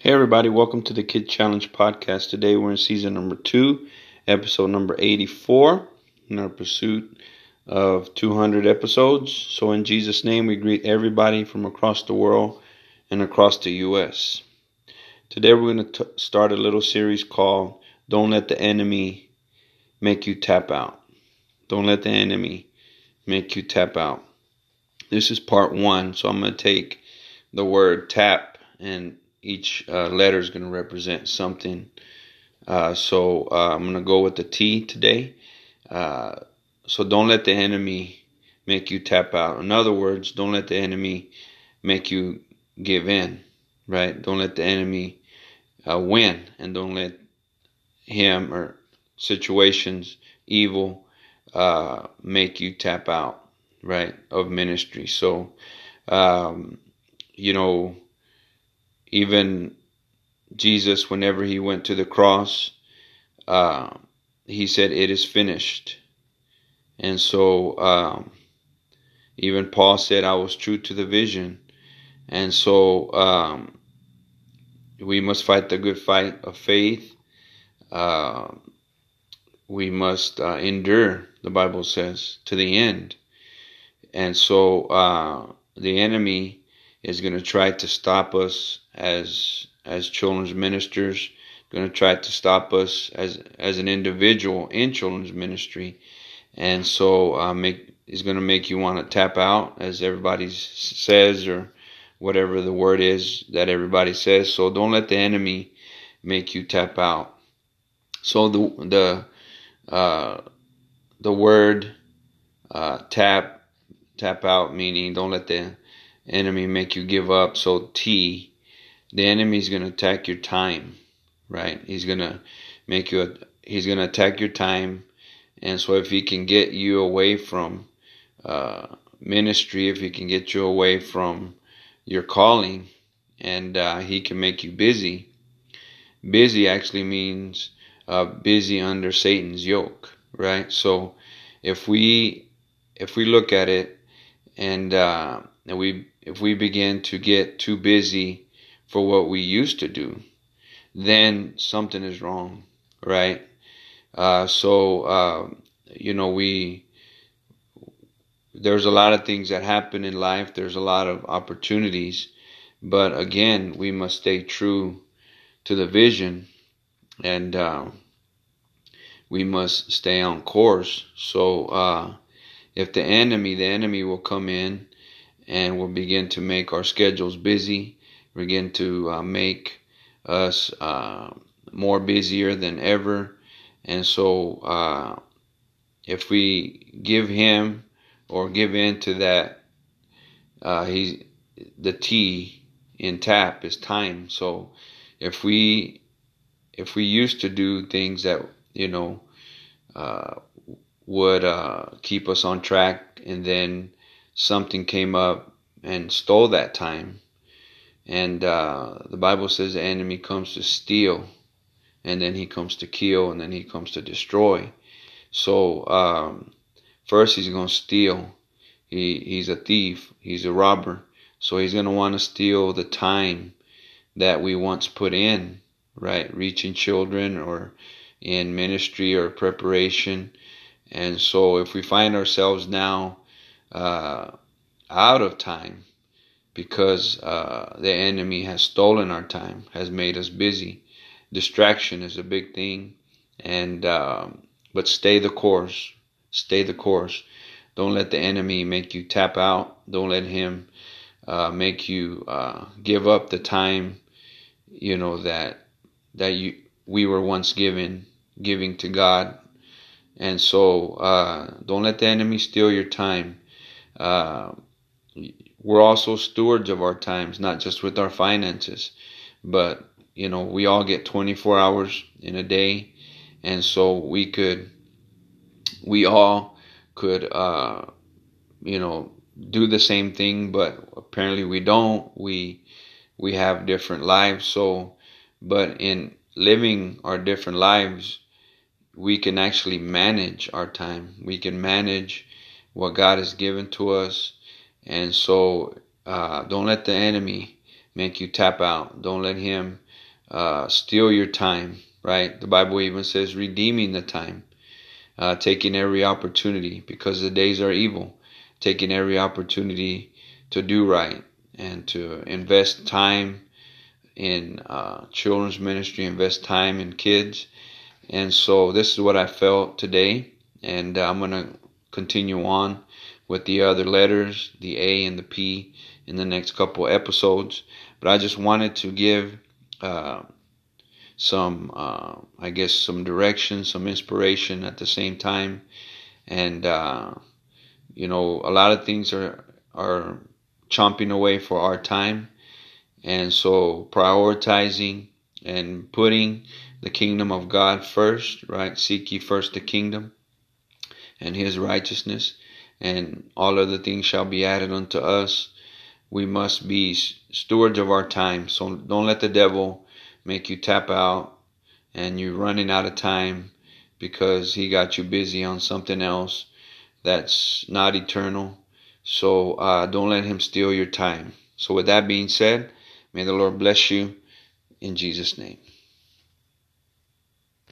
Hey, everybody, welcome to the Kid Challenge podcast. Today we're in season number two, episode number 84, in our pursuit of 200 episodes. So, in Jesus' name, we greet everybody from across the world and across the U.S. Today we're going to start a little series called Don't Let the Enemy Make You Tap Out. Don't let the enemy make you tap out. This is part one, so I'm going to take the word tap and each uh, letter is going to represent something. Uh, so uh, I'm going to go with the T today. Uh, so don't let the enemy make you tap out. In other words, don't let the enemy make you give in, right? Don't let the enemy uh, win, and don't let him or situations, evil, uh, make you tap out, right, of ministry. So, um, you know, even Jesus, whenever he went to the cross, uh, he said, It is finished. And so, um, even Paul said, I was true to the vision. And so, um, we must fight the good fight of faith. Uh, we must uh, endure, the Bible says, to the end. And so, uh, the enemy is going to try to stop us as as children's ministers, going to try to stop us as as an individual in children's ministry, and so uh, make is going to make you want to tap out, as everybody says, or whatever the word is that everybody says. So don't let the enemy make you tap out. So the the uh, the word uh, tap tap out meaning don't let the enemy make you give up. So T, the enemy is going to attack your time, right? He's going to make you, he's going to attack your time. And so if he can get you away from uh, ministry, if he can get you away from your calling, and uh, he can make you busy. Busy actually means uh, busy under Satan's yoke, right? So if we if we look at it and uh, and we if we begin to get too busy for what we used to do, then something is wrong, right? Uh, so uh, you know we there's a lot of things that happen in life. There's a lot of opportunities, but again, we must stay true to the vision, and uh, we must stay on course. So uh, if the enemy, the enemy will come in and we'll begin to make our schedules busy, begin to uh, make us uh, more busier than ever. And so, uh, if we give him or give in to that, uh, he's the T in tap is time. So, if we if we used to do things that you know uh, would uh, keep us on track, and then something came up and stole that time. And uh, the Bible says the enemy comes to steal, and then he comes to kill, and then he comes to destroy. So um, first he's going to steal. He he's a thief. He's a robber. So he's going to want to steal the time that we once put in, right? Reaching children or in ministry or preparation. And so if we find ourselves now uh, out of time because uh, the enemy has stolen our time, has made us busy. Distraction is a big thing, and um, but stay the course. Stay the course. Don't let the enemy make you tap out. Don't let him uh, make you uh, give up the time. You know that that you we were once given, giving to God, and so uh, don't let the enemy steal your time. Uh, we're also stewards of our times, not just with our finances, but you know, we all get 24 hours in a day, and so we could, we all could, uh, you know, do the same thing, but apparently we don't. We we have different lives, so but in living our different lives, we can actually manage our time. We can manage what God has given to us. And so uh, don't let the enemy make you tap out. Don't let him uh, steal your time, right? The Bible even says redeeming the time, uh, taking every opportunity because the days are evil, taking every opportunity to do right and to invest time in uh, children's ministry, invest time in kids. And so this is what I felt today. And I'm going to continue on with the other letters, the A and the P, in the next couple episodes. But I just wanted to give uh, some, uh, I guess, some direction, some inspiration at the same time. And, uh, you know, a lot of things are, are chomping away for our time. And so prioritizing and putting the kingdom of God first, right? Seek ye first the kingdom and his righteousness, and all other things shall be added unto us. We must be stewards of our time. So don't let the devil make you tap out and you're running out of time because he got you busy on something else that's not eternal. So uh, don't let him steal your time. So with that being said, may the Lord bless you in Jesus' name.